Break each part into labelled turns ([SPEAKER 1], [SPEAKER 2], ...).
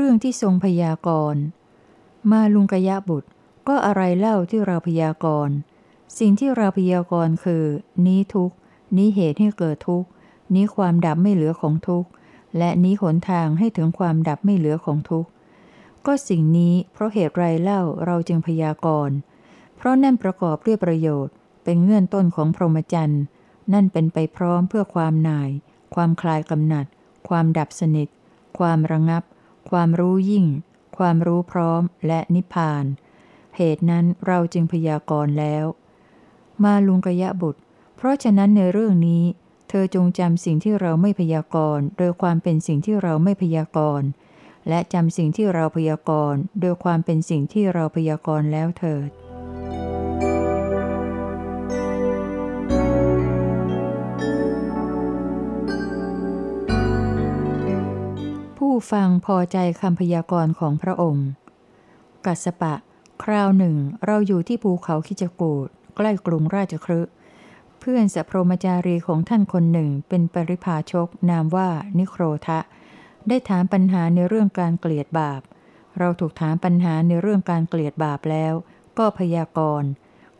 [SPEAKER 1] เรื่องที่ทรงพยากรณ์ มาลุงกยะบุตร ก็อะไรเล่าที่เราพยากรณ์ สิ่งที่เราพยากรณ์คือ นี้ทุกนี้เหตุให้เกิดทุกนี้ความดับไม่เหลือของทุกและนี้หนทางให้ถึงความดับไม่เหลือของทุกก็สิ่งนี้เพราะเหตุไรเล่าเราจึงพยากรณ์ เพราะนั่นประกอบด้วยประโยชน์ เป็นเงื่อนต้นของพรหมจรรย์นั่นเป็นไปพร้อมเพื่อความหน่าย ความคลายกำหนัด ความดับสนิท ความระงับ ความรู้ยิ่ง ความรู้พร้อมและนิพพาน เหตุนั้นเราจึงพยากรณ์แล้ว มาลุงกยะบุตร เพราะฉะนั้นในเรื่องนี้ เธอจงจำสิ่งที่เราไม่พยากรณ์โดยความเป็นสิ่งที่เราไม่พยากรณ์และจำสิ่งที่เราพยากรณ์โดยความเป็นสิ่งที่เราพยากรณ์แล้วเถิด ผู้ฟังพอใจคำพยากรณ์ของพระองค์ กัสปะ คราวหนึ่ง เราอยู่ที่ภูเขาคิจกูดใกล้กรุงราชครืเพื่อนสัพรมจารีของท่านคนหนึ่งเป็นปริพาชกนามว่านิโครทะ ได้ถามปัญหาในเรื่องการเกลียดบาป เราถูกถามปัญหาในเรื่องการเกลียดบาปแล้ว ก็พยากรณ์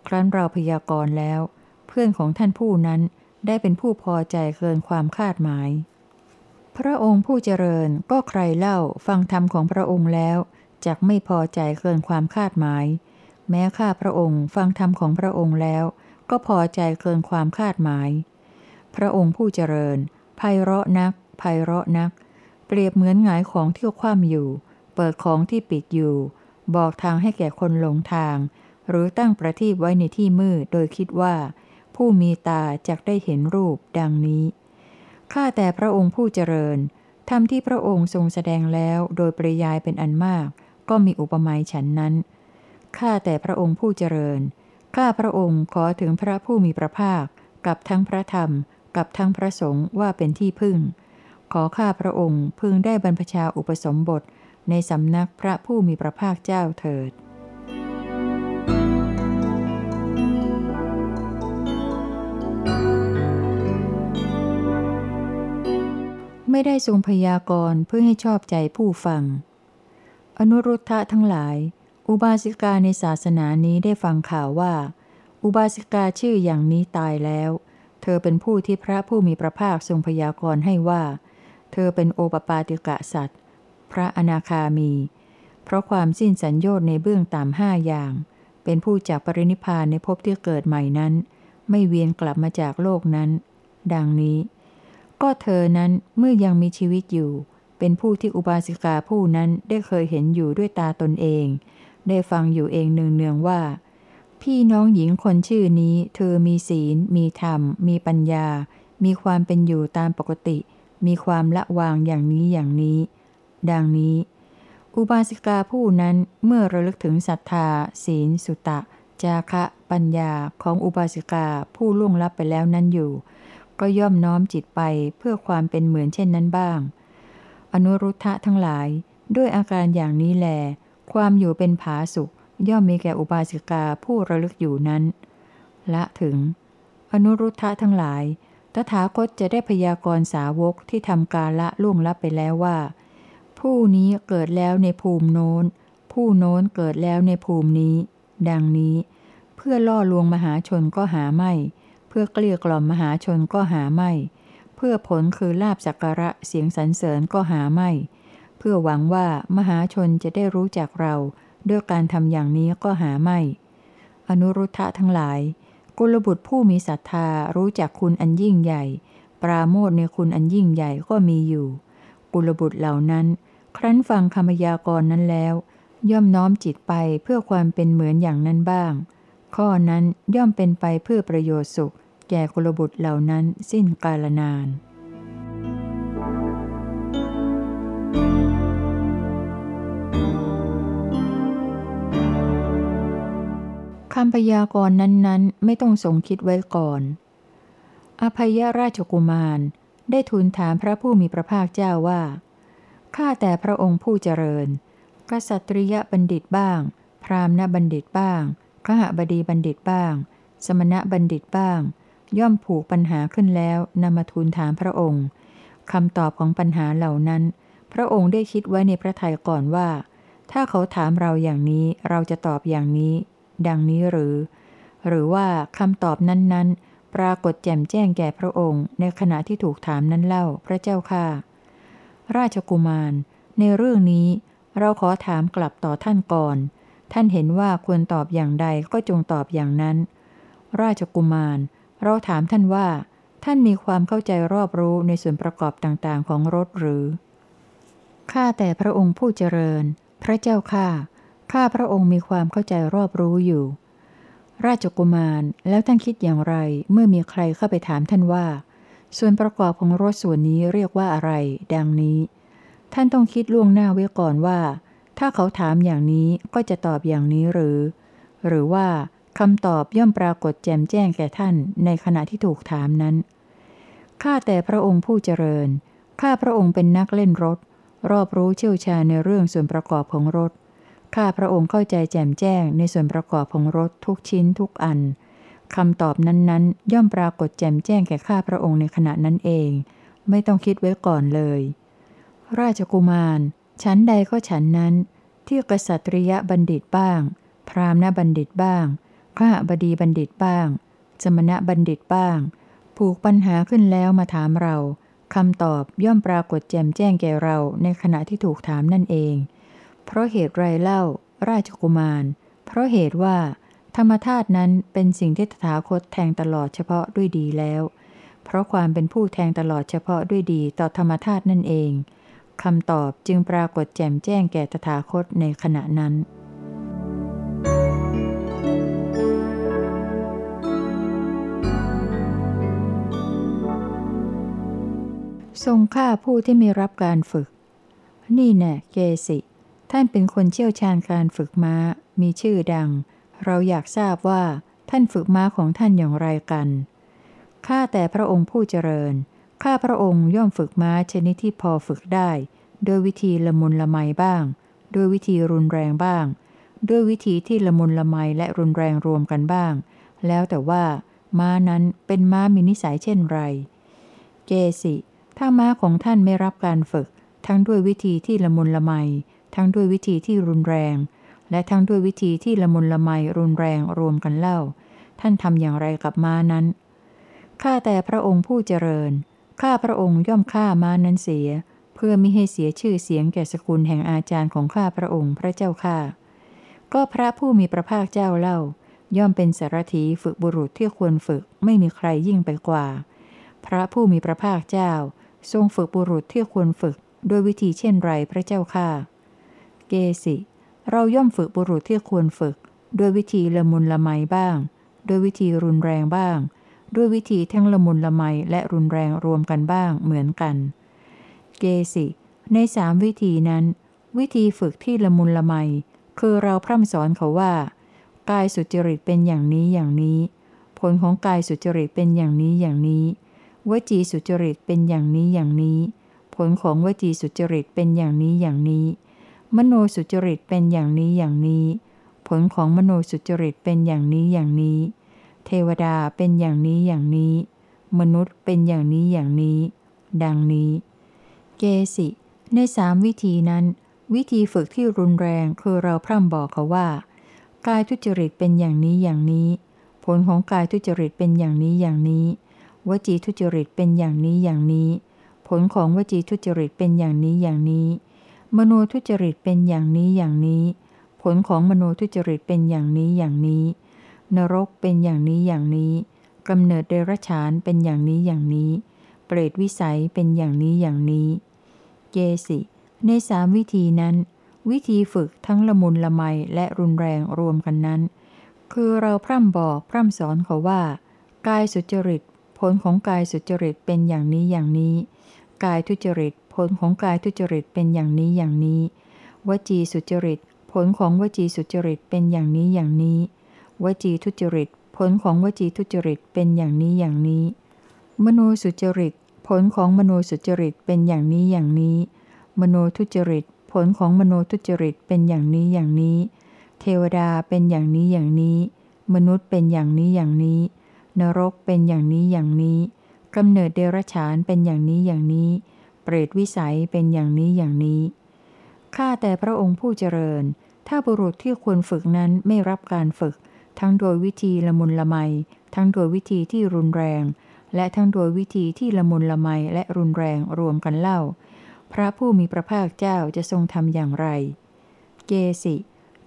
[SPEAKER 1] ครั้นเราพยากรณ์แล้ว เพื่อนของท่านผู้นั้นได้เป็นผู้พอใจเกินความคาดหมาย พระองค์ผู้เจริญก็ใครเล่าฟังธรรมของพระองค์แล้วจักไม่พอใจเกินความคาดหมาย แม้ข้าพระองค์ฟังธรรมของพระองค์แล้ว ก็พอใจเกินความคาดหมาย พระองค์ผู้เจริญไพเราะนักไพเราะนัก เปรียบเหมือนหงายของที่คว่ำอยู่ เปิดของที่ปิดอยู่ บอกทางให้แก่คนหลงทาง หรือตั้งประทีปไว้ในที่มืดโดยคิดว่า ผู้มีตาจักได้เห็นรูปดังนี้ ข้าแต่พระองค์ผู้เจริญธรรมที่พระองค์ทรงแสดงแล้วโดยปริยายเป็นอันมาก ก็มีอุปมาฉันนั้น ข้าแต่พระองค์ผู้เจริญ ข้าพระองค์ขอถึงพระผู้มีพระภาค กับทั้งพระธรรม กับทั้งพระสงฆ์ว่าเป็นที่พึ่ง ขอข้าพระองค์พึงได้บรรพชาอุปสมบท ในสำนักพระผู้มีพระภาคเจ้าเถิด ไม่ได้ทรงพยากรณ์เพื่อให้ชอบใจผู้ฟัง อนุรุทธะทั้งหลาย อุบาสิกาในศาสนานี้ได้ฟังข่าวว่า อุบาสิกาชื่ออย่างนี้ตายแล้ว เธอเป็นผู้ที่พระผู้มีพระภาคทรงพยากรณ์ให้ว่า เธอเป็นโอปปาติกะสัตว์ พระอนาคามี เพราะความสิ้นสัญญน์ในเบื้องต่ำห้าอย่าง เป็นผู้จากปรินิพานในภพที่เกิดใหม่นั้น ไม่เวียนกลับมาจากโลกนั้น ดังนี้ ก็เธอนั้นเมื่อยังมีชีวิตอยู่ เป็นผู้ที่อุบาสิกาผู้นั้นได้เคยเห็นอยู่ด้วยตาตนเอง ได้ฟังอยู่เองเนืองๆว่า พี่น้องหญิงคนชื่อนี้ เธอมีศีล มีธรรม มีปัญญา มีความเป็นอยู่ตามปกติ มีความละวางอย่างนี้อย่างนี้ ดังนี้ อุบาสิกาผู้นั้นเมื่อระลึกถึงศรัทธา ศีล สุตะ จาคะ ปัญญาของอุบาสิกาผู้ล่วงลับไปแล้วนั้นอยู่ ก็ย่อมน้อมจิตไปเพื่อความเป็นเหมือนเช่นนั้นบ้าง อนุรุทธะทั้งหลาย ด้วยอาการอย่างนี้แล ความอยู่เป็นผาสุข ย่อมมีแก่อุบาสิกาผู้ระลึกอยู่นั้น ละถึง อนุรุทธะทั้งหลาย ตถาคตจะได้พยากรณ์สาวกที่ทำกาละล่วงลับไปแล้วว่า ผู้นี้เกิดแล้วในภูมิโน้น ผู้โน้นเกิดแล้วในภูมินี้ ดังนี้ เพื่อล่อลวงมหาชนก็หาไม่ พื่อเกลี้ยกล่อมมหาชนก็หาไม่ เพื่อผลคือลาบสักการะเสียงสรรเสริญก็หาไม่ เพื่อหวังว่ามหาชนจะได้รู้จักเรา ด้วยการทำอย่างนี้ก็หาไม่ อนุรุทธะทั้งหลาย กุลบุตรผู้มีศรัทธารู้จักคุณอันยิ่งใหญ่ ปราโมทในคุณอันยิ่งใหญ่ก็มีอยู่ กุลบุตรเหล่านั้น ครั้นฟังคำยากรนั้นแล้ว ย่อมน้อมจิตไปเพื่อความเป็นเหมือนอย่างนั้นบ้างข้อนั้นย่อมเป็นไปเพื่อประโยชน์สุข แก่กุลบุตรเหล่านั้นสิ้นกาลนาน คำพยากรณ์นั้นๆ ไม่ต้องทรงคิดไว้ก่อน อภัยราชกุมารได้ทูลถามพระผู้มีพระภาคเจ้าว่า ข้าแต่พระองค์ผู้เจริญ กษัตริยบัณฑิตบ้าง พราหมณบัณฑิตบ้างขหบดีบัณฑิตบ้าง สมณะบัณฑิตบ้าง ย่อมผูกปัญหาขึ้นแล้วนำมาทูลถามพระองค์คำตอบของปัญหาเหล่านั้น พระองค์ได้คิดไว้ในพระทัยก่อนว่า ถ้าเขาถามเราอย่างนี้เราจะตอบอย่างนี้ ดังนี้หรือ หรือว่าคำตอบนั้นๆ ปรากฏแจ่มแจ้งแก่พระองค์ ในขณะที่ถูกถามนั้นเล่าพระเจ้าค่ะ ราชกุมาร ในเรื่องนี้เราขอถามกลับต่อท่านก่อน ท่านเห็นว่าควรตอบอย่างใดก็จงตอบอย่างนั้น ราชกุมาร เราถามท่านว่า ท่านมีความเข้าใจรอบรู้ในส่วนประกอบต่างๆ ของรถหรือ ข้าแต่พระองค์ผู้เจริญ พระเจ้าข้า ข้าพระองค์มีความเข้าใจรอบรู้อยู่ ราชกุมารแล้วท่านคิดอย่างไรเมื่อมีใครเข้าไปถามท่านว่า ส่วนประกอบของรถส่วนนี้เรียกว่าอะไร ดังนี้ ท่านต้องคิดล่วงหน้าไว้ก่อนว่า ถ้าเขาถามอย่างนี้ก็จะตอบอย่างนี้หรือ หรือว่า คำตอบย่อมปรากฏแจ่มแจ้งแก่ท่านในขณะที่ถูกถามนั้น ข้าแต่พระองค์ผู้เจริญ ข้าพระองค์เป็นนักเล่นรถ รอบรู้เชี่ยวชาญในเรื่องส่วนประกอบของรถ ข้าพระองค์เข้าใจแจ่มแจ้งในส่วนประกอบของรถทุกชิ้นทุกอัน คำตอบนั้นๆ ย่อมปรากฏแจ่มแจ้งแก่ข้าพระองค์ในขณะนั้นเอง ไม่ต้องคิดไว้ก่อนเลย ราชกุมารชั้นใดก็ฉันนั้น ที่กษัตริยบัณฑิตบ้าง พราหมณ์บัณฑิตบ้าง ข้าบดีบัณฑิตบ้าง สมณะบัณฑิตบ้าง ผูกปัญหาขึ้นแล้วมาถามเราคำตอบย่อมปรากฏแจ่มแจ้งแก่เราในขณะที่ถูกถามนั่นเอง เพราะเหตุไรเล่า ราชกุมาร เพราะเหตุว่า ธรรมธาตุนั้นเป็นสิ่งที่ตถาคตแทงตลอดเฉพาะด้วยดีแล้ว เพราะความเป็นผู้แทงตลอดเฉพาะด้วยดีต่อธรรมธาตุนั่นเองคำตอบจึงปรากฏแจ่มแจ้งแก่ตถาคตในขณะนั้น ทรงฆ่าผู้ที่มีรับการฝึก นี่แน่เกสิ ท่านเป็นคนเชี่ยวชาญการฝึกม้า มีชื่อดัง เราอยากทราบว่าท่านฝึกม้าของท่านอย่างไรกัน ข้าแต่พระองค์ผู้เจริญ ข้าพระองค์ย่อมฝึกม้าชนิดที่พอฝึกได้ โดยวิธีละมุนละไมบ้าง โดยวิธีรุนแรงบ้าง ด้วยวิธีที่ละมุนละไมและรุนแรงรวมกันบ้าง แล้วแต่ว่าม้านั้นเป็นม้ามีนิสัยเช่นไร เกสิ ถ้าม้าของท่านไม่รับการฝึก ทั้งด้วยวิธีที่ละมุนละไม ทั้งด้วยวิธีที่รุนแรง และทั้งด้วยวิธีที่ละมุนละไมรุนแรงรวมกันเล่า ท่านทำอย่างไรกับม้านั้น ข้าแต่พระองค์ผู้เจริญ ข้าพระองค์ย่อมฆ่าม้านั้นเสีย เพื่อมิให้เสียชื่อเสียงแก่สกุลแห่งอาจารย์ของข้าพระองค์พระเจ้าข้าก็พระผู้มีพระภาคเจ้าเล่า ย่อมเป็นสารถีฝึกบุรุษที่ควรฝึกไม่มีใครยิ่งไปกว่า พระผู้มีพระภาคเจ้า ทรงฝึกบุรุษที่ควรฝึกด้วยวิธีเช่นไรพระเจ้าค่าเกสิ เราย่อมฝึกบุรุษที่ควรฝึก ด้วยวิธีละมุนละไมบ้าง ด้วยวิธีรุนแรงบ้าง ด้วยวิธีทั้งละมุนละไมและรุนแรงรวมกันบ้างเหมือนกัน เกสิ ในสามวิธีนั้น วิธีฝึกที่ละมุนละไม คือเราพร่ำสอนเขาว่า กายสุจริตเป็นอย่างนี้อย่างนี้ ผลของกายสุจริตเป็นอย่างนี้อย่างนี้ วจีสุจริตเป็นอย่างนี้อย่างนี้ ผลของวจีสุจริตเป็นอย่างนี้อย่างนี้ มโนสุจริตเป็นอย่างนี้อย่างนี้ ผลของมโนสุจริตเป็นอย่างนี้อย่างนี้ เทวดาเป็นอย่างนี้อย่างนี้ มนุษย์เป็นอย่างนี้อย่างนี้ ดังนี้ เกสิ ในสามวิธีนั้น วิธีฝึกที่รุนแรงคือเราพร่ำบอกเขาว่ากายทุจริตเป็นอย่างนี้อย่างนี้ ผลของกายทุจริตเป็นอย่างนี้อย่างนี้ วจีทุจริตเป็นอย่างนี้อย่างนี้ ผลของวจีทุจริตเป็นอย่างนี้อย่างนี้ มโนทุจริตเป็นอย่างนี้อย่างนี้ ผลของมโนทุจริตเป็นอย่างนี้อย่างนี้ นรกเป็นอย่างนี้อย่างนี้กำเนิดเดรัจฉานเป็นอย่างนี้อย่างนี้ เปรตวิสัยเป็นอย่างนี้อย่างนี้เกสิ ในสามวิธีนั้น วิธีฝึกทั้งละมุนละไมและรุนแรงรวมกันนั้น คือเราพร่ำบอกพร่ำสอนเขาว่า กายสุจริต ผลของกายสุจริตเป็นอย่างนี้อย่างนี้ กายทุจริต ผลของกายทุจริตเป็นอย่างนี้อย่างนี้ วจีสุจริต ผลของวจีสุจริตเป็นอย่างนี้อย่างนี้ วจีทุจริต ผลของวจีทุจริตเป็นอย่างนี้อย่างนี้ มโนสุจริต ผลของมโนสุจริตเป็นอย่างนี้อย่างนี้ มโนทุจริต ผลของมโนทุจริตเป็นอย่างนี้อย่างนี้ เทวดาเป็นอย่างนี้อย่างนี้ มนุษย์เป็นอย่างนี้อย่างนี้ นรกเป็นอย่างนี้อย่างนี้กำเนิดเดรัจฉานเป็นอย่างนี้อย่างนี้ เปรตวิสัยเป็นอย่างนี้อย่างนี้ข้าแต่พระองค์ผู้เจริญ ถ้าบุรุษที่ควรฝึกนั้นไม่รับการฝึก ทั้งโดยวิธีละมุนละไม ทั้งโดยวิธีที่รุนแรง และทั้งโดยวิธีที่ละมุนละไมและรุนแรงรวมกันเล่า พระผู้มีพระภาคเจ้าจะทรงทำอย่างไร เกสิ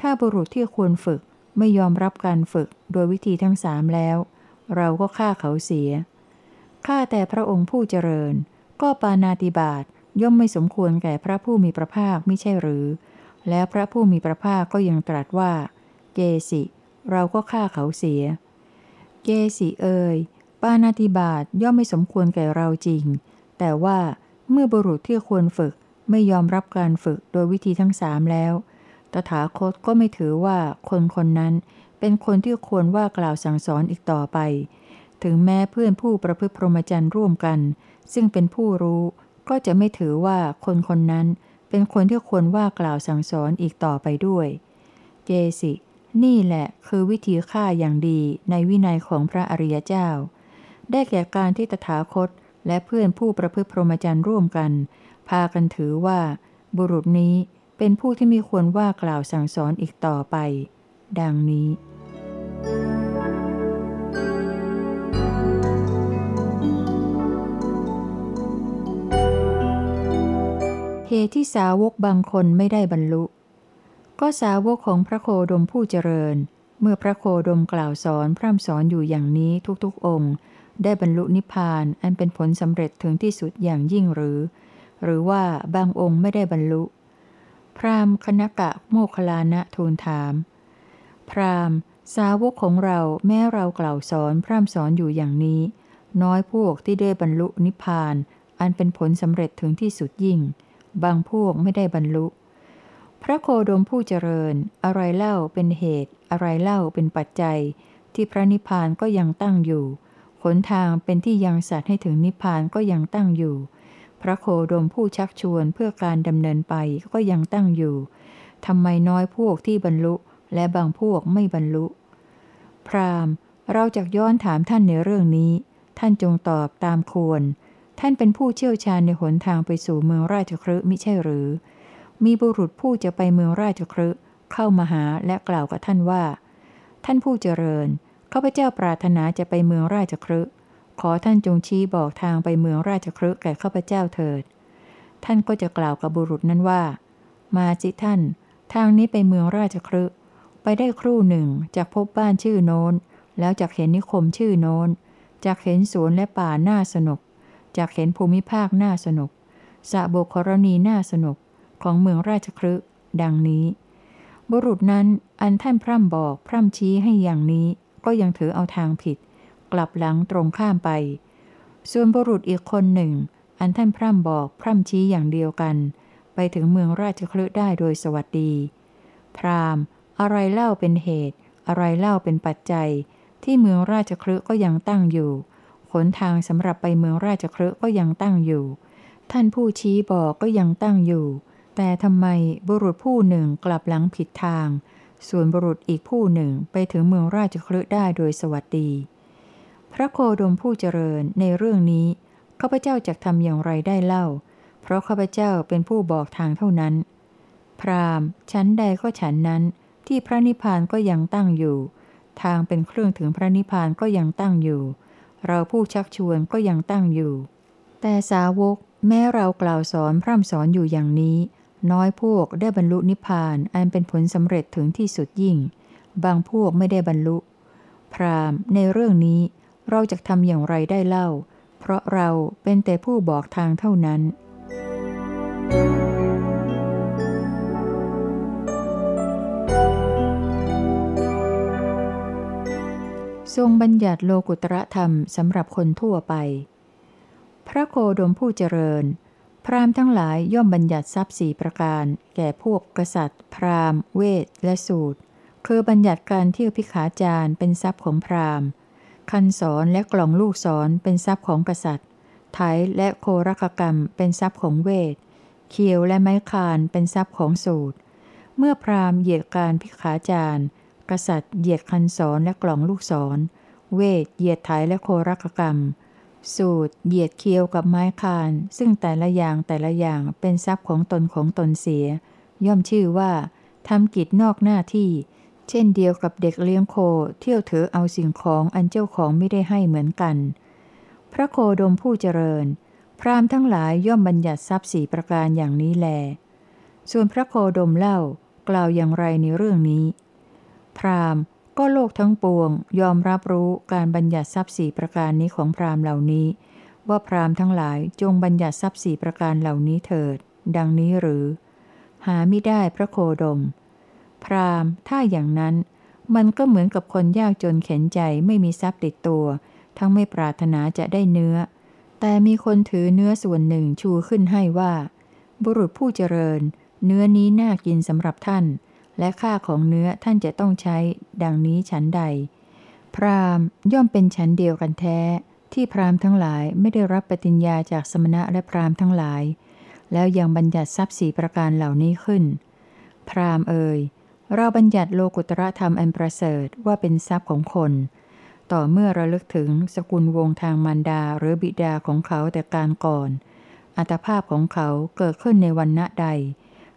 [SPEAKER 1] ถ้าบุรุษที่ควรฝึกไม่ยอมรับการฝึกโดยวิธีทั้งสามแล้ว เราก็ฆ่าเขาเสีย ข้าแต่พระองค์ผู้เจริญ ก็ปานาติบาตย่อมไม่สมควรแก่พระผู้มีพระภาคไม่ใช่หรือ แล้วพระผู้มีพระภาคก็ยังตรัสว่าเกสิ เราก็ฆ่าเขาเสียเกสิเอ่ยปานาติบาตย่อมไม่สมควรแก่เราจริง แต่ว่าเมื่อบุรุษที่ควรฝึกไม่ยอมรับการฝึกโดยวิธีทั้งสามแล้ว ตถาคตก็ไม่ถือว่าคนคนนั้น เป็นคนที่ควรว่ากล่าวสั่งสอนอีกต่อไป ถึงแม้เพื่อนผู้ประพฤติพรหมจรรย์ร่วมกัน ซึ่งเป็นผู้รู้ก็จะไม่ถือว่าคนคนนั้น เป็นคนที่ควรว่ากล่าวสั่งสอนอีกต่อไปด้วย เจสิ นี่แหละคือวิธีฆ่าอย่างดีในวินัยของพระอริยเจ้า ได้แก่การที่ตถาคตและเพื่อนผู้ประพฤติพรหมจรรย์ร่วมกัน พากันถือว่า บุรุษนี้เป็นผู้ที่มีควรว่ากล่าวสั่งสอนอีกต่อไป ดังนี้ เหตุที่สาวกบางคนไม่ได้บรรลุ ก็สาวกของพระโคดมผู้เจริญ เมื่อพระโคดมกล่าวสอนพร่ำสอนอยู่อย่างนี้ทุกๆองค์ ได้บรรลุนิพพานอันเป็นผลสำเร็จถึงที่สุดอย่างยิ่งหรือ หรือว่าบางองค์ไม่ได้บรรลุ พรามคณกะโมคลานะทูลถาม พราม สาวกของเราแม้เรากล่าวสอนพร่ำสอนอยู่อย่างนี้ น้อยพวกที่ได้บรรลุนิพพาน อันเป็นผลสำเร็จถึงที่สุดยิ่ง บางพวกไม่ได้บรรลุ พระโคดมผู้เจริญ อะไรเล่าเป็นเหตุ อะไรเล่าเป็นปัจจัย ที่พระนิพพานก็ยังตั้งอยู่ขนทางเป็นที่ยังสัตว์ให้ถึงนิพพานก็ยังตั้งอยู่ พระโคดมผู้ชักชวนเพื่อการดำเนินไปก็ยังตั้งอยู่ทำไมน้อยพวกที่บรรลุ และบางพวกไม่บรรลุ พราหม์เราจะย้อนถามท่านในเรื่องนี้ ท่านจงตอบตามควร ท่านเป็นผู้เชี่ยวชาญในหนทางไปสู่เมืองราชครืมิใช่หรือ มีบุรุษผู้จะไปเมืองราชครืเข้ามาหาและกล่าวกับท่านว่า ท่านผู้เจริญข้าพเจ้าปรารถนาจะไปเมืองราชครืขอท่านจงชี้บอกทางไปเมืองราชครืแก่ข้าพเจ้าเถิด ท่านก็จะกล่าวกับบุรุษนั้นว่า มาจิท่าน ทางนี้ไปเมืองราชครื ไปได้ครู่หนึ่งจากพบบ้านชื่อโน้น แล้วจากเห็นนิคมชื่อโน้น จากเห็นสวนและป่าน่าสนุก จากเห็นภูมิภาคน่าสนุกสะโบกรณีน่าสนุกของเมืองราชครึดังนี้ บุรุษนั้นอันท่านพร่ำบอกพร่ำชี้ให้อย่างนี้ ก็ยังถือเอาทางผิด กลับหลังตรงข้ามไป ส่วนบุรุษอีกคนหนึ่ง อันท่านพร่ำบอกพร่ำชี้อย่างเดียวกัน ไปถึงเมืองราชคลึได้โดยสวัสดี พราม อะไรเล่าเป็นเหตุ อะไรเล่าเป็นปัจจัย ที่เมืองราชคลึก็ยังตั้งอยู่ขนทางสำหรับไปเมืองราชเครือก็ยังตั้งอยู่ ท่านผู้ชี้บอกก็ยังตั้งอยู่ แต่ทำไมบุรุษผู้หนึ่งกลับหลังผิดทาง ส่วนบุรุษอีกผู้หนึ่งไปถึงเมืองราชเครือได้โดยสวัสดี พระโคดมผู้เจริญในเรื่องนี้ข้าพเจ้าจะทำอย่างไรได้เล่า เพราะข้าพเจ้าเป็นผู้บอกทางเท่านั้น พรามชั้นใดก็ฉันนั้น ที่พระนิพพานก็ยังตั้งอยู่ ทางเป็นเครื่องถึงพระนิพพานก็ยังตั้งอยู่ เราผู้ชักชวนก็ยังตั้งอยู่ แต่สาวกแม้เรากล่าวสอนพร่ำสอนอยู่อย่างนี้ น้อยพวกได้บรรลุนิพพานอันเป็นผลสำเร็จถึงที่สุดยิ่ง บางพวกไม่ได้บรรลุ พรามในเรื่องนี้เราจะทำอย่างไรได้เล่า เพราะเราเป็นแต่ผู้บอกทางเท่านั้น ทรงบัญญัติโลกุตระธรรมสำหรับคนทั่วไป พระโคดมผู้เจริญ พราหมณ์ทั้งหลายย่อมบัญญัติทรัพย์สี่ประการ แก่พวกกษัตริย์ พราหมณ์ เวท และสูตร คือบัญญัติการเที่ยวพิขาจารเป็นทรัพย์ของพราหมณ์ คันสอนและกล่องลูกสอนเป็นทรัพย์ของกษัตริย์ ไถและโครกกรรมเป็นทรัพย์ของเวท เคียวและไม้คานเป็นทรัพย์ของสูตร เมื่อพราหมณ์เหยียดการพิขาจาร กษัตริย์เหยียดคันสอนและกล่องลูกศร เวทเหยียดไถและโครักกรรม สูตรเหยียดเคี้ยวกับไม้คาน ซึ่งแต่ละอย่างแต่ละอย่างเป็นทรัพย์ของตนของตนเสีย ย่อมชื่อว่าทำกิจนอกหน้าที่ เช่นเดียวกับเด็กเลี้ยงโคเที่ยวถือเอาสิ่งของอันเจ้าของไม่ได้ให้เหมือนกัน พระโคดมผู้เจริญ พรามทั้งหลายย่อมบัญญัติทรัพย์สี่ประการอย่างนี้แล ส่วนพระโคดมเล่ากล่าวอย่างไรในเรื่องนี้ พราหม์ก็โลกทั้งปวง ยอมรับรู้การบัญญัติทรัพย์สี่ประการนี้ของพราหมณ์เหล่านี้ ว่าพราหมณ์ทั้งหลายจงบัญญัติทรัพย์สี่ประการเหล่านี้เถิด ดังนี้หรือ หาไม่ได้พระโคดม พราหมณ์ถ้าอย่างนั้น มันก็เหมือนกับคนยากจนเข็นใจไม่มีทรัพย์ติดตัว ทั้งไม่ปรารถนาจะได้เนื้อ แต่มีคนถือเนื้อส่วนหนึ่งชูขึ้นให้ว่า บุรุษผู้เจริญ เนื้อนี้น่ากินสำหรับท่าน และค่าของเนื้อท่านจะต้องใช้ ดังนี้ฉันใด พรามย่อมเป็นฉันเดียวกันแท้ ที่พรามทั้งหลายไม่ได้รับปฏิญญาจากสมณะและพรามทั้งหลาย แล้วยังบัญญัติทรัพย์สีประการเหล่านี้ขึ้น พรามเอ่ยเราบัญญัติโลกุตระธรรมอันประเสริฐว่าเป็นทรัพย์ของคน ต่อเมื่อระลึกถึงสกุลวงทางมารดาหรือบิดาของเขาแต่การก่อน อัตภาพของเขาเกิดขึ้นในวันณะใด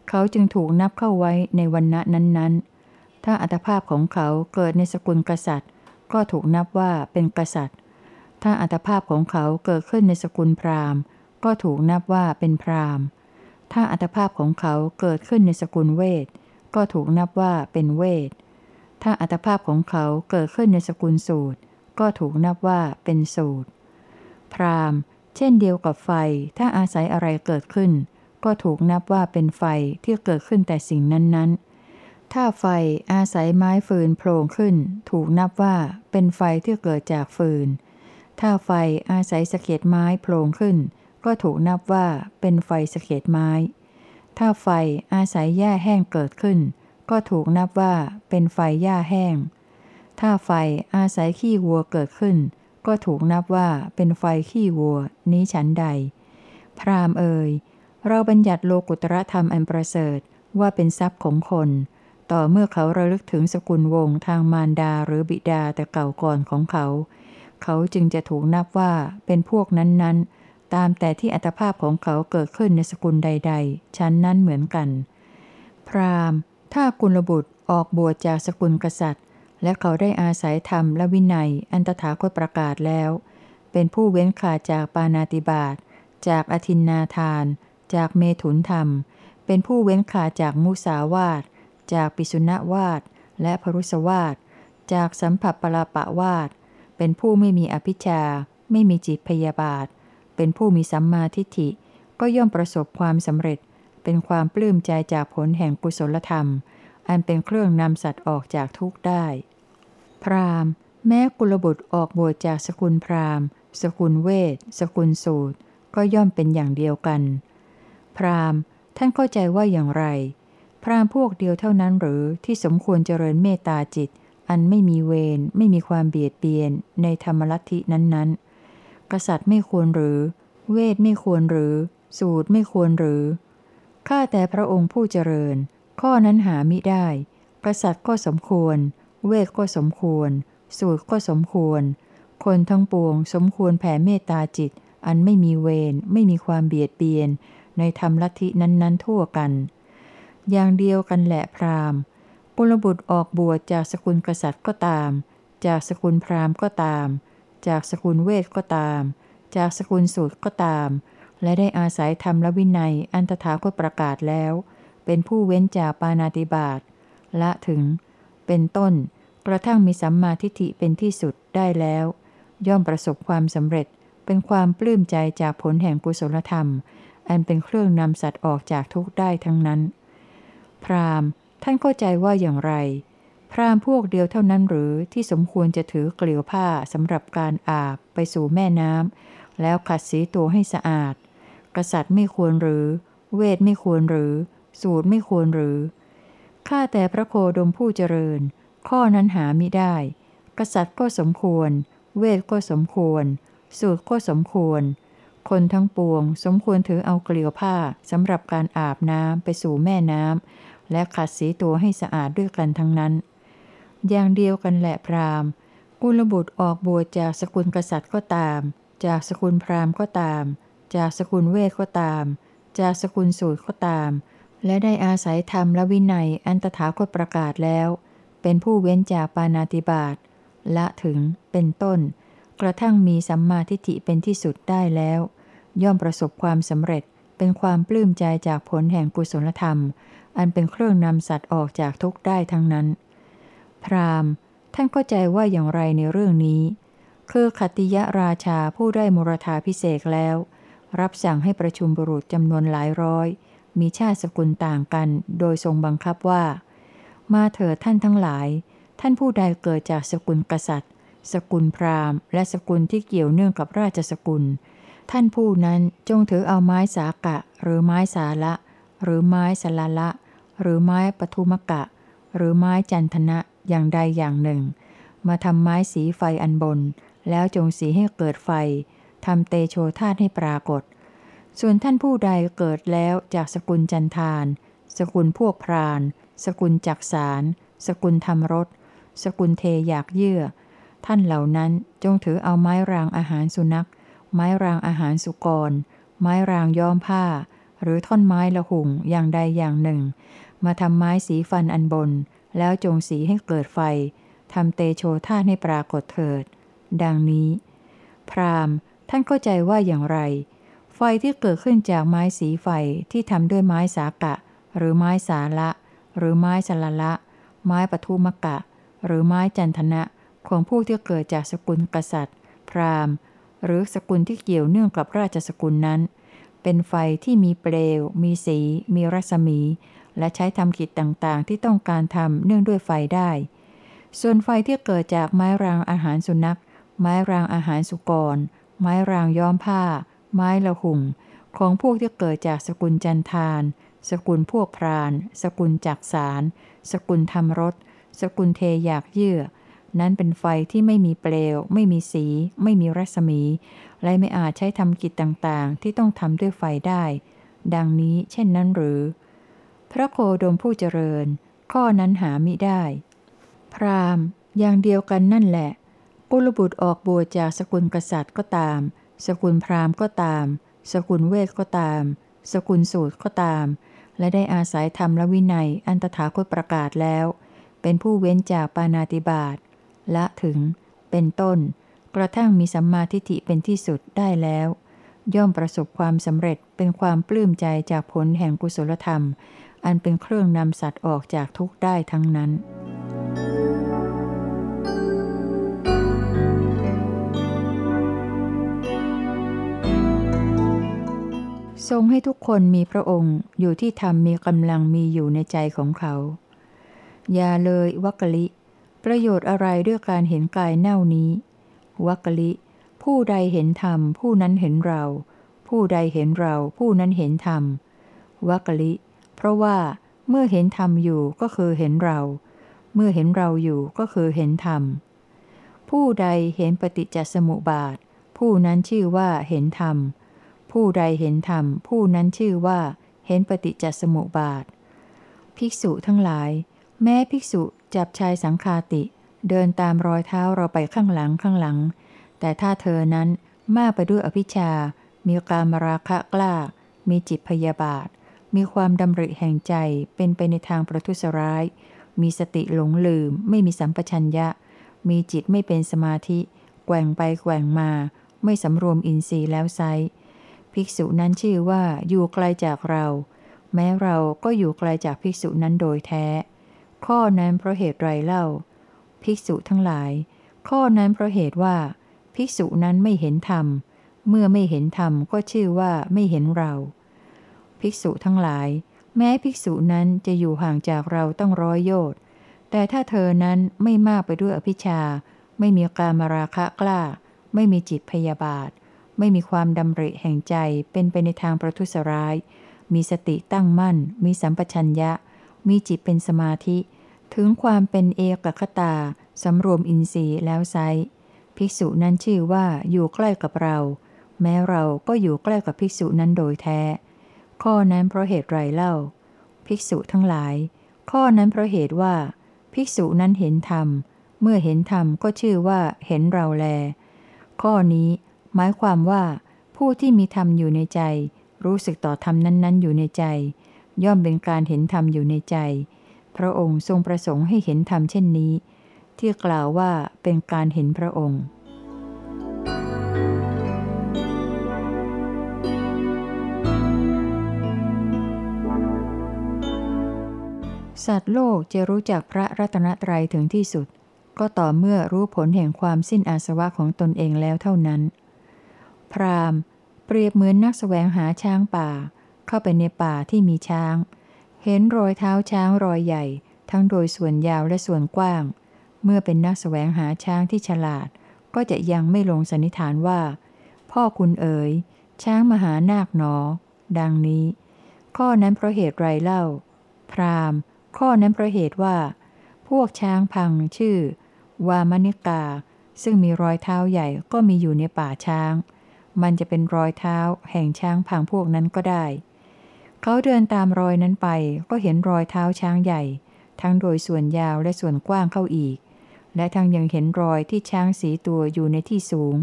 [SPEAKER 1] เขาจึงถูกนับเข้าไว้ในวันณะนั้นๆ ถ้าอัตภาพของเขาเกิดในสกุลกษัตริย์ ก็ถูกนับว่าเป็นกษัตริย์ ถ้าอัตภาพของเขาเกิดขึ้นในสกุลพราหมณ์ ก็ถูกนับว่าเป็นพราหมณ์ ถ้าอัตภาพของเขาเกิดขึ้นในสกุลเวท ก็ถูกนับว่าเป็นเวท ถ้าอัตภาพของเขาเกิดขึ้นในสกุลสูตร ก็ถูกนับว่าเป็นสูตร พราหมณ์ เช่นเดียวกับไฟ ถ้าอาศัยอะไรเกิดขึ้น ก็ถูกนับว่าเป็นไฟที่เกิดขึ้นแต่สิ่งนั้นๆ ถ้าไฟอาศัยไม้ฟืนโผล่ขึ้น ถูกนับว่าเป็นไฟที่เกิดจากฟืน ถ้าไฟอาศัยสะเก็ดไม้โผล่ขึ้น ก็ถูกนับว่าเป็นไฟสะเก็ดไม้ ถ้าไฟอาศัยหญ้าแห้งเกิดขึ้น ก็ถูกนับว่าเป็นไฟหญ้าแห้ง ถ้าไฟอาศัยขี้วัวเกิดขึ้น ก็ถูกนับว่าเป็นไฟขี้วัว นี้ฉันใด พรามเอ่ย เราบัญญัติโลกุตระธรรมอันประเสริฐว่าเป็นทรัพย์ของคน ต่อเมื่อเขาระลึกถึงสกุลวงทางมารดาหรือบิดาแต่เก่าก่อนของเขา เขาจึงจะถูกนับว่าเป็นพวกนั้นๆ ตามแต่ที่อัตภาพของเขาเกิดขึ้นในสกุลใด ๆ ชั้นนั้นเหมือนกัน พรามถ้ากุลบุตรออกบวชจากสกุลกษัตริย์ และเขาได้อาศัยธรรมและวินัย อันตถาคตประกาศแล้ว เป็นผู้เว้นขาดจากปานาติบาตจากอธินนาทาน จากเมถุนธรรม เป็นผู้เว้นขาจากมุสาวาตจากปิสุณวาตและพรุสวาตจากสัมผัสปลาปะวาตเป็นผู้ไม่มีอภิชา ไม่มีจิตพยาบาท เป็นผู้มีสัมมาทิฏฐิ ก็ย่อมประสบความสำเร็จ เป็นความปลื้มใจจากผลแห่งกุศลธรรม อันเป็นเครื่องนำสัตว์ออกจากทุกข์ได้ พรามแม้กุลบุตรออกบวชจากสกุลพรามสกุลเวท สกุลสูตร ก็ย่อมเป็นอย่างเดียวกัน พราหมณ์ ท่านเข้าใจว่าอย่างไร พราหมณ์พวกเดียวเท่านั้นหรือที่สมควรเจริญเมตตาจิต อันไม่มีเวรไม่มีความเบียดเบียนในธรรมลัทธินั้นๆ กษัตริย์ไม่ควรหรือ เวทไม่ควรหรือ สูตรไม่ควรหรือข้าแต่พระองค์ผู้เจริญ ข้อนั้นหามิได้ กษัตริย์ก็สมควร เวทก็สมควร สูตรก็สมควร คนทั้งปวงสมควรแผ่เมตตาจิต อันไม่มีเวรไม่มีความเบียดเบียน ในธรรมลัทธินั้นๆ ทั่วกัน อย่างเดียวกันแหละพราหมณ์กุลบุตรออกบวชจากสกุลกษัตริย์ก็ตาม จากสกุลพราหมณ์ก็ตาม จากสกุลเวทก็ตาม จากสกุลสูตรก็ตาม และได้อาศัยธรรมและวินัยอันตถาคตประกาศแล้ว เป็นผู้เว้นจากปานาติบาตละถึง เป็นต้น กระทั่งมีสัมมาทิฏฐิเป็นที่สุดได้แล้ว ย่อมประสบความสำเร็จเป็นความปลื้มใจจากผลแห่งกุศลธรรม อันเป็นเครื่องนำสัตว์ออกจากทุกข์ได้ทั้งนั้น พราหมณ์ท่านเข้าใจว่าอย่างไร พราหมณ์พวกเดียวเท่านั้นหรือที่สมควรจะถือเกลียวผ้าสำหรับการอาบไปสู่แม่น้ำแล้วขัดสีตัวให้สะอาด กษัตริย์ไม่ควรหรือ เวทไม่ควรหรือ สูตรไม่ควรหรือ ข้าแต่พระโคดมผู้เจริญ ข้อนั้นหามิได้ กษัตริย์ก็สมควร เวทก็สมควร สูตรก็สมควร คนทั้งปวง สมควรถือเอาเกลียวผ้าสำหรับการอาบน้ำไปสู่แม่น้ำและขัดสีตัวให้สะอาดด้วยกันทั้งนั้น อย่างเดียวกันแหละพราหมณ์ กุลบุตรออกบวชจากสกุลกษัตริย์ก็ตาม จากสกุลพราหมณ์ก็ตาม จากสกุลเวทก็ตาม จากสกุลสูตรก็ตาม และได้อาศัยธรรมและวินัยอันตถาคตประกาศแล้ว เป็นผู้เว้นจากปานาติบาตละถึงเป็นต้นกระทั่งมีสัมมาทิฏฐิเป็นที่สุดได้แล้ว ย่อมประสบความสำเร็จเป็นความปลื้มใจจากผลแห่งกุศลธรรม อันเป็นเครื่องนำสัตว์ออกจากทุกข์ได้ทั้งนั้น พราหมณ์ ท่านเข้าใจว่าอย่างไรในเรื่องนี้ คือขติยราชาผู้ได้มรธาพิเศษแล้ว รับสั่งให้ประชุมบุรุษจำนวนหลายร้อย มีชาติสกุลต่างกัน โดยทรงบังคับว่า มาเถิดท่านทั้งหลาย ท่านผู้ใดเกิดจากสกุลกษัตริย์ สกุลพราหมณ์ และสกุลที่เกี่ยวเนื่องกับราชสกุล ท่านผู้นั้นจงถือเอาไม้สากะ หรือไม้สาละ หรือไม้สลาละ หรือไม้ปทุมกะ หรือไม้จันทนะอย่างใดอย่างหนึ่ง มาทำไม้สีไฟอันบน แล้วจงสีให้เกิดไฟทำเตโชธาตให้ปรากฏ ส่วนท่านผู้ใดเกิดแล้วจากสกุลจันทาน สกุลพวกพราน สกุลจักสาร สกุลธรรมรส สกุลเทอยากเยื่อ ท่านเหล่านั้นจงถือเอาไม้รางอาหารสุนัข ไม้รางอาหารสุกร ไม้รางย้อมผ้า หรือท่อนไม้ละหุ่งอย่างใดอย่างหนึ่ง มาทำไม้สีฟันอันบน แล้วจงสีให้เกิดไฟทำเตโชธาให้ปรากฏเถิด ดังนี้ พราหมณ์ท่านเข้าใจว่าอย่างไร ไฟที่เกิดขึ้นจากไม้สีไฟที่ทำด้วยไม้สากะ หรือไม้สาละ หรือไม้สละละ ไม้ปทุมกะ หรือไม้จันทนะของผู้ที่เกิดจากสกุลกษัตริย์ พราหมณ์ หรือสกุลที่เกี่ยวเนื่องกับราชสกุลนั้น เป็นไฟที่มีเปลว มีสี มีรัศมี และใช้ทำกิจต่างๆ ที่ต้องการทำเนื่องด้วยไฟได้ ส่วนไฟที่เกิดจากไม้รางอาหารสุนัข ไม้รางอาหารสุกร ไม้รางย้อมผ้า ไม้ละหุ่ง ของพวกที่เกิดจากสกุลจันทาน สกุลพวกพราน สกุลจักสาร สกุลธรรมรส สกุลเทอยากเยื่อ นั้นเป็นไฟที่ไม่มีเปลว ไม่มีสี ไม่มีรัศมี และไม่อาจใช้ทำกิจต่างๆ ที่ต้องทำด้วยไฟได้ ดังนี้เช่นนั้นหรือ พระโคดมผู้เจริญ ข้อนั้นหามิได้ พรามอย่างเดียวกันนั่นแหละกุลบุตรออกบวชจากสกุลกษัตริย์ก็ตาม สกุลพราหมณ์ก็ตาม สกุลเวทก็ตาม สกุลสูตรก็ตาม และได้อาศัยธรรมและวินัยอันตถาคตประกาศแล้ว เป็นผู้เว้นจากปานาติบาต ละถึง เป็นต้น กระทั่งมีสัมมาทิฏฐิเป็นที่สุดได้แล้ว ย่อมประสบความสำเร็จเป็นความปลื้มใจจากผลแห่งกุศลธรรม อันเป็นเครื่องนำสัตว์ออกจากทุกข์ได้ทั้งนั้นทรงให้ทุกคนมีพระองค์อยู่ที่ธรรมมีกำลังมีอยู่ในใจของเขา อย่าเลยวักกลิ ประโยชน์อะไรด้วยการเห็นกายเน่านี้ วักกลิ ผู้ใดเห็นธรรม ผู้นั้นเห็นเรา ผู้ใดเห็นเรา ผู้นั้นเห็นธรรม วักกลิ เพราะว่าเมื่อเห็นธรรมอยู่ก็คือเห็นเรา เมื่อเห็นเราอยู่ก็คือเห็นธรรม ผู้ใดเห็นปฏิจจสมุปบาท ผู้นั้นชื่อว่าเห็นธรรม ผู้ใดเห็นธรรม ผู้นั้นชื่อว่า เห็นปฏิจจสมุปบาท ภิกษุทั้งหลาย แม้ภิกษุ จับชายสังคาติ เดินตามรอยเท้าเราไปข้างหลังข้างหลัง แต่ถ้าเธอนั้นมากไปด้วยอภิชา มีการมราคะกล้า มีจิตพยาบาท มีความดำริแห่งใจเป็นไปในทางประทุษร้าย มีสติหลงลืม ไม่มีสัมปชัญญะ มีจิตไม่เป็นสมาธิ แกว่งไปแกว่งมา ไม่สำรวมอินทรีย์แล้วไซภิกษุนั้นชื่อว่าอยู่ไกลจากเรา แม้เราก็อยู่ไกลจากภิกษุนั้นโดยแท้ ข้อนั้นเพราะเหตุไรเล่า ภิกษุทั้งหลาย ข้อนั้นเพราะเหตุว่า ภิกษุนั้นไม่เห็นธรรม เมื่อไม่เห็นธรรมก็ชื่อว่าไม่เห็นเรา ภิกษุทั้งหลาย แม้ภิกษุนั้นจะอยู่ห่างจากเราต้องร้อยโยชน์แต่ถ้าเธอนั้นไม่มากไปด้วยอภิชา ไม่มีการมาราคะกล้า ไม่มีจิตพยาบาท ไม่มีความดำริแห่งใจเป็นไปในทางประทุษร้าย มีสติตั้งมั่น มีสัมปชัญญะ มีจิตเป็นสมาธิ ถึงความเป็นเอกคตาสำรวมอินทรีย์แล้วไซภิกษุนั้นชื่อว่าอยู่ใกล้กับเรา แม้เราก็อยู่ใกล้กับภิกษุนั้นโดยแท้ ข้อนั้นเพราะเหตุไรเล่า ภิกษุทั้งหลาย ข้อนั้นเพราะเหตุว่า ภิกษุนั้นเห็นธรรม เมื่อเห็นธรรมก็ชื่อว่าเห็นเราแล ข้อนี้ หมายความว่า ผู้ที่มีธรรมอยู่ในใจ รู้สึกต่อธรรมนั้น ๆ อยู่ในใจ ย่อมเป็นการเห็นธรรมอยู่ในใจ พระองค์ทรงประสงค์ให้เห็นธรรมเช่นนี้ ที่กล่าวว่าเป็นการเห็นพระองค์สัตว์โลกจะรู้จักพระรัตนตรัยถึงที่สุด ก็ต่อเมื่อรู้ผลแห่งความสิ้นอาสวะของตนเองแล้วเท่านั้น พรามเปรียบเหมือนนักสแสวงหาช้างป่า เข้าไปในป่าที่มีช้าง เห็นรอยเท้าช้างรอยใหญ่ ทั้งโดยส่วนยาวและส่วนกว้าง เมื่อเป็นนักสแสวงหาช้างที่ฉลาด ก็จะยังไม่ลงสันนิษฐานว่า พ่อคุณเอ๋ย ช้างมหานาคหนอ ดังนี้ ข้อนั้นเพราะเหตุไรเล่า พรามข้อนั้นเพราะเหตุว่า พวกช้างพังชื่อ วามนิกา ซึ่งมีรอยเท้าใหญ่ก็มีอยู่ในป่าช้าง มันจะเป็นรอยเท้าแห่งช้างพังพวกนั้นก็ได้ เขาเดินตามรอยนั้นไป ก็เห็นรอยเท้าช้างใหญ่ ทั้งโดยส่วนยาวและส่วนกว้างเข้าอีก และทั้งยังเห็นรอยที่ช้างสีตัวอยู่ในที่สูง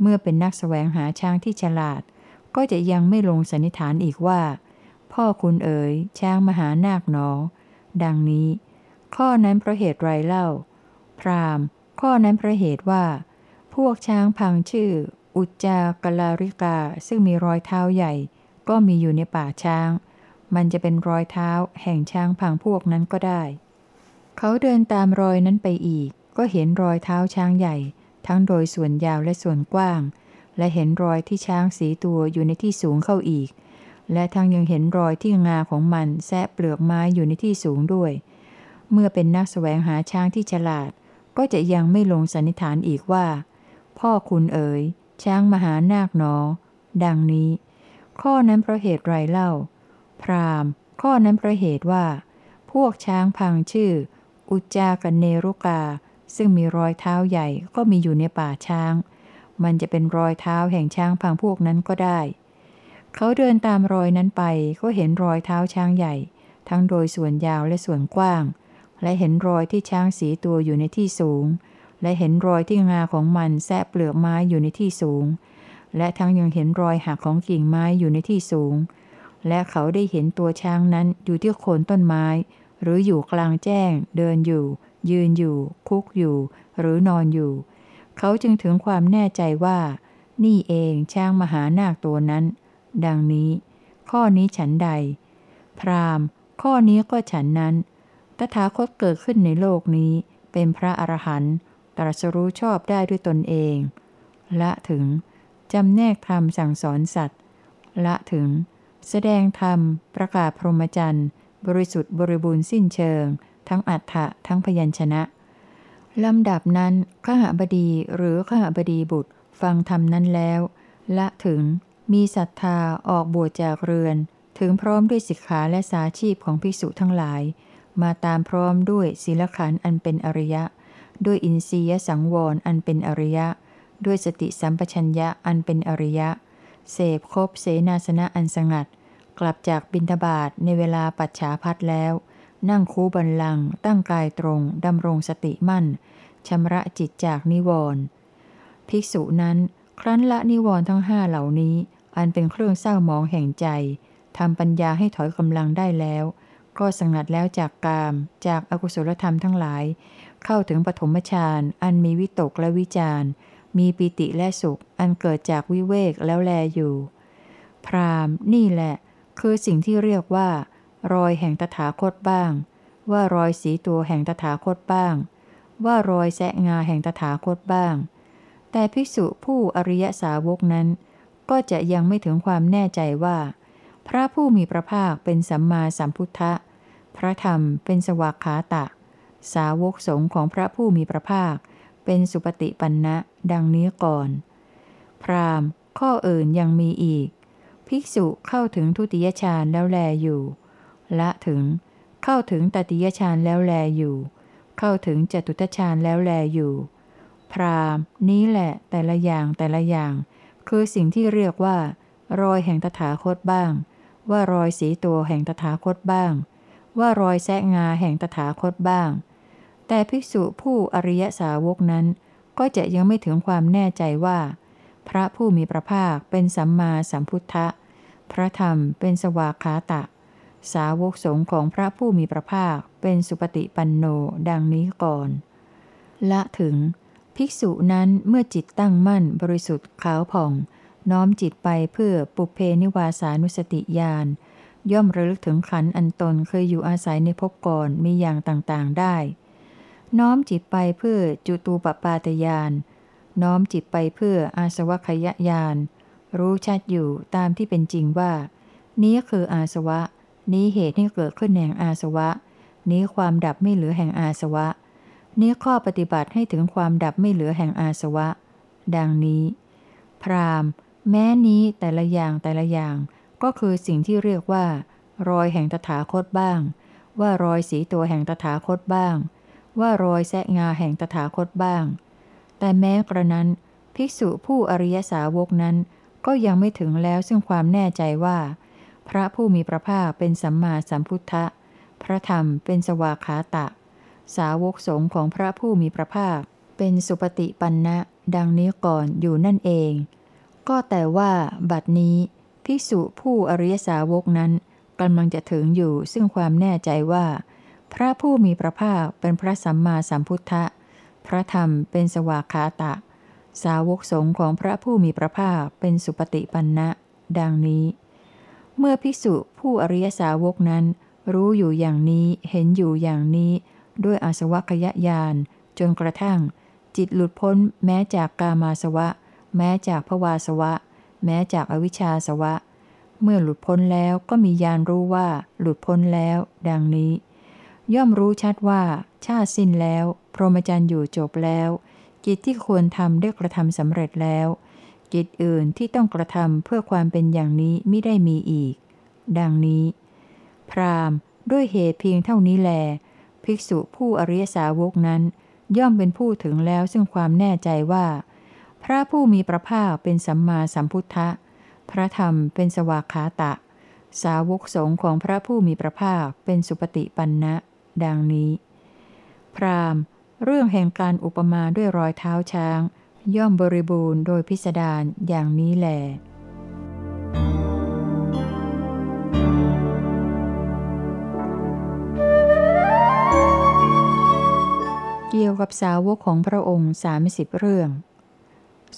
[SPEAKER 1] เมื่อเป็นนักสแสวงหาช้างที่ฉลาด ก็จะยังไม่ลงสันนิษฐานอีกว่า พ่อคุณเอ๋ยช้างมหานาคหนอ ดังนี้ ข้อนั้นเพราะเหตุไรเล่า พรามข้อนั้นเพราะเหตุว่า พวกช้างพังชื่อ อุจจากลาริกาซึ่งมีรอยเท้าใหญ่ ก็มีอยู่ในป่าช้าง มันจะเป็นรอยเท้าแห่งช้างพังพวกนั้นก็ได้ เขาเดินตามรอยนั้นไปอีก ก็เห็นรอยเท้าช้างใหญ่ ทั้งโดยส่วนยาวและส่วนกว้าง และเห็นรอยที่ช้างสีตัวอยู่ในที่สูงเข้าอีก และทั้งยังเห็นรอยที่งาของมันแซะเปลือกไม้อยู่ในที่สูงด้วย เมื่อเป็นนักสแสวงหาช้างที่ฉลาด ก็จะยังไม่ลงสันนิษฐานอีกว่า พ่อคุณเอ๋ยช้างมหานาคหนอ ดังนี้ ข้อนั้นเพราะเหตุไรเล่า พรามข้อนั้นเพราะเหตุว่า พวกช้างพังชื่อ อุจจากันเนรุกา ซึ่งมีรอยเท้าใหญ่ก็มีอยู่ในป่าช้าง มันจะเป็นรอยเท้าแห่งช้างพังพวกนั้นก็ได้ เขาเดินตามรอยนั้นไปก็เห็นรอยเท้าช้างใหญ่ ทั้งโดยส่วนยาวและส่วนกว้าง และเห็นรอยที่ช้างสีตัวอยู่ในที่สูง และเห็นรอยที่งาของมันแซะเปลือกไม้อยู่ในที่สูง และทั้งยังเห็นรอยหักของกิ่งไม้อยู่ในที่สูง และเขาได้เห็นตัวช้างนั้นอยู่ที่โคนต้นไม้ หรืออยู่กลางแจ้ง เดินอยู่ ยืนอยู่ คุกอยู่ หรือนอนอยู่ เขาจึงถึงความแน่ใจว่า นี่เองช้างมหานาคตัวนั้น ดังนี้ ข้อนี้ฉันใด พราหมณ์ ข้อนี้ก็ฉันนั้น ตถาคตเกิดขึ้นในโลกนี้ เป็นพระอรหันต์ตรัสรู้ชอบได้ด้วยตนเอง และถึง จำแนกธรรมสั่งสอนสัตว์ ละถึง แสดงธรรม ประกาศพรหมจรรย์ บริสุทธิ์บริบูรณ์สิ้นเชิง ทั้งอัฏฐะทั้งพยัญชนะลำดับนั้นข้าหบดีหรือข้าหบดีบุตร ฟังธรรมนั้นแล้ว ละถึงมีศรัทธาออกบวชจากเรือน ถึงพร้อมด้วยสิกขาและสาชีพของภิกษุทั้งหลาย มาตามพร้อมด้วยศีลขันอันเป็นอริยะ ด้วยอินทรียสังวรอันเป็นอริยะ ด้วยสติสัมปชัญญะอันเป็นอริยะ เสพคบเสนาสนะอันสงัด กลับจากบินทบาทในเวลาปัจฉาพัดแล้ว นั่งคูบันลัง ตั้งกายตรง ดำรงสติมั่น ชำระจิตจากนิวรณ์ภิกษุนั้น ครั้นละนิวรณ์ทั้งห้าเหล่านี้ อันเป็นเครื่องเศร้ามองแห่งใจทำปัญญาให้ถอยกำลังได้แล้ว ก็สงัดแล้วจากกาม จากอากุศลธรรมทั้งหลาย เข้าถึงปฐมฌานอันมีวิตกและวิจาร มีปิติและสุข อันเกิดจากวิเวกแล้วแลอยู่ พรามนี่แหละ คือสิ่งที่เรียกว่า รอยแห่งตถาคตบ้าง ว่ารอยสีตัวแห่งตถาคตบ้าง ว่ารอยแสะงาแห่งตถาคตบ้าง แต่ภิกษุผู้อริยสาวกนั้น ก็จะยังไม่ถึงความแน่ใจว่า พระผู้มีพระภาคเป็นสัมมาสัมพุทธะ พระธรรมเป็นสวากขาตะ สาวกสงฆ์ของพระผู้มีพระภาค เป็นสุปฏิปันนะ ดังนี้ก่อน พรามข้ออื่นยังมีอีก ภิกษุเข้าถึงทุติยฌานแล้วแลอยู่ ละถึง เข้าถึงตติยฌานแล้วแลอยู่ เข้าถึงจตุตฌานแล้วแลอยู่ พรามนี้แหละแต่ละอย่างแต่ละอย่าง คือสิ่งที่เรียกว่า รอยแห่งตถาคตบ้าง ว่ารอยสีตัวแห่งตถาคตบ้าง ว่ารอยแซะงาแห่งตถาคตบ้างแต่ภิกษุผู้อริยสาวกนั้น ก็จะยังไม่ถึงความแน่ใจว่า พระผู้มีพระภาคเป็นสัมมาสัมพุทธะ พระธรรมเป็นสวากขาตะ สาวกสงฆ์ของพระผู้มีพระภาคเป็นสุปฏิปันโนดังนี้ก่อน ละถึง ภิกษุนั้นเมื่อจิตตั้งมั่นบริสุทธิ์ขาวผ่อง น้อมจิตไปเพื่อปุเพนิวาสานุสติญาณย่อมระลึกถึงขันอันตนเคยอยู่อาศัยในภพก่อนมีอย่างต่างๆได้ น้อมจิตไปเพื่อจุตูปปาตยาน น้อมจิตไปเพื่ออาสวัคยญาณ รู้ชัดอยู่ตามที่เป็นจริงว่า นี้คืออาสวะ นี้เหตุให้เกิดขึ้นแห่งอาสวะ นี้ความดับไม่เหลือแห่งอาสวะ นี้ข้อปฏิบัติให้ถึงความดับไม่เหลือแห่งอาสวะ ดังนี้ พรามแม้นี้แต่ละอย่างแต่ละอย่าง ก็คือสิ่งที่เรียกว่า รอยแห่งตถาคตบ้าง ว่ารอยสีตัวแห่งตถาคตบ้าง ว่ารอยแสะงาแห่งตถาคตบ้าง แต่แม้กระนั้น ภิกษุผู้อริยสาวกนั้น ก็ยังไม่ถึงแล้วซึ่งความแน่ใจว่า พระผู้มีพระภาคเป็นสัมมาสัมพุทธะ พระธรรมเป็นสวากขาตะ สาวกสงฆ์ของพระผู้มีพระภาค เป็นสุปฏิปันนะ ดังนี้ก่อนอยู่นั่นเอง ก็แต่ว่า บัดนี้ ภิกษุผู้อริยสาวกนั้นกำลังจะถึงอยู่ซึ่งความแน่ใจว่า พระผู้มีพระภาคเป็นพระสัมมาสัมพุทธะ พระธรรมเป็นสวากขาตะ สาวกสงฆ์ของพระผู้มีพระภาคเป็นสุปฏิปันนะ ดังนี้ เมื่อภิกษุผู้อริยสาวกนั้น รู้อยู่อย่างนี้เห็นอยู่อย่างนี้ ด้วยอาสวัคยญาณจนกระทั่ง จิตหลุดพ้นแม้จากกามาสวะ แม้จากภวาสวะ แม้จากอวิชชาสวะ เมื่อหลุดพ้นแล้วก็มียานรู้ว่าหลุดพ้นแล้ว ดังนี้ ย่อมรู้ชัดว่าชาติสิ้นแล้ว พรหมจรรย์อยู่จบแล้ว กิจที่ควรทำได้กระทำสำเร็จแล้ว กิจอื่นที่ต้องกระทำเพื่อความเป็นอย่างนี้ไม่ได้มีอีก ดังนี้ พรามด้วยเหตุเพียงเท่านี้แล ภิกษุผู้อริยสาวกนั้น ย่อมเป็นผู้ถึงแล้วซึ่งความแน่ใจว่า พระผู้มีพระภาคเป็นสัมมาสัมพุทธะ พระธรรมเป็นสวากขาตะ สาวกสงฆ์ของพระผู้มีพระภาคเป็นสุปฏิปันนะ ดังนี้ พรามเรื่องแห่งการอุปมาด้วยรอยเท้าช้าง ย่อมบริบูรณ์โดยพิสดารอย่างนี้แหลเกี่ยวกับสาวกของพระองค์สามสิบเรื่อง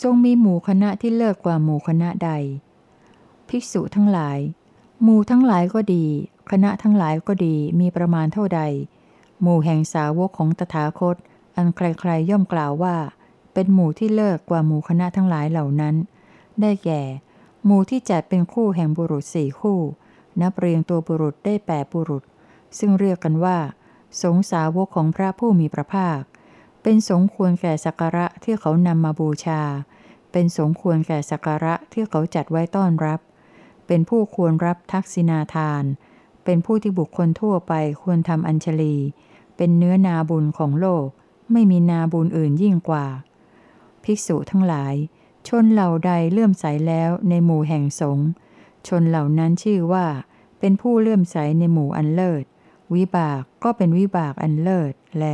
[SPEAKER 1] ทรงมีหมู่คณะที่เลิศกว่าหมู่คณะใด ภิกษุทั้งหลาย หมู่ทั้งหลายก็ดี คณะทั้งหลายก็ดีมีประมาณเท่าใด หมู่แห่งสาวกของตถาคต อันใครๆย่อมกล่าวว่า เป็นหมู่ที่เลิศกว่าหมู่คณะทั้งหลายเหล่านั้น ได้แก่ หมู่ที่จัดเป็นคู่แห่งบุรุษสี่คู่ นับเรียงตัวบุรุษได้แปดบุรุษ ซึ่งเรียกกันว่า สงสาวกของพระผู้มีพระภาค เป็นสงควรแก่สักการะที่เขานำมาบูชา เป็นสงควรแก่สักการะที่เขาจัดไว้ต้อนรับ เป็นผู้ควรรับทักษิณาทาน เป็นผู้ที่บุคคลทั่วไปควรทำอัญชลี เป็นเนื้อนาบุญของโลก ไม่มีนาบุญอื่นยิ่งกว่า ภิกษุทั้งหลาย ชนเหล่าใดเลื่อมใสแล้วในหมู่แห่งสงฆ์ชนเหล่านั้นชื่อว่า เป็นผู้เลื่อมใสในหมู่อันเลิศ วิบากก็เป็นวิบากอันเลิศแล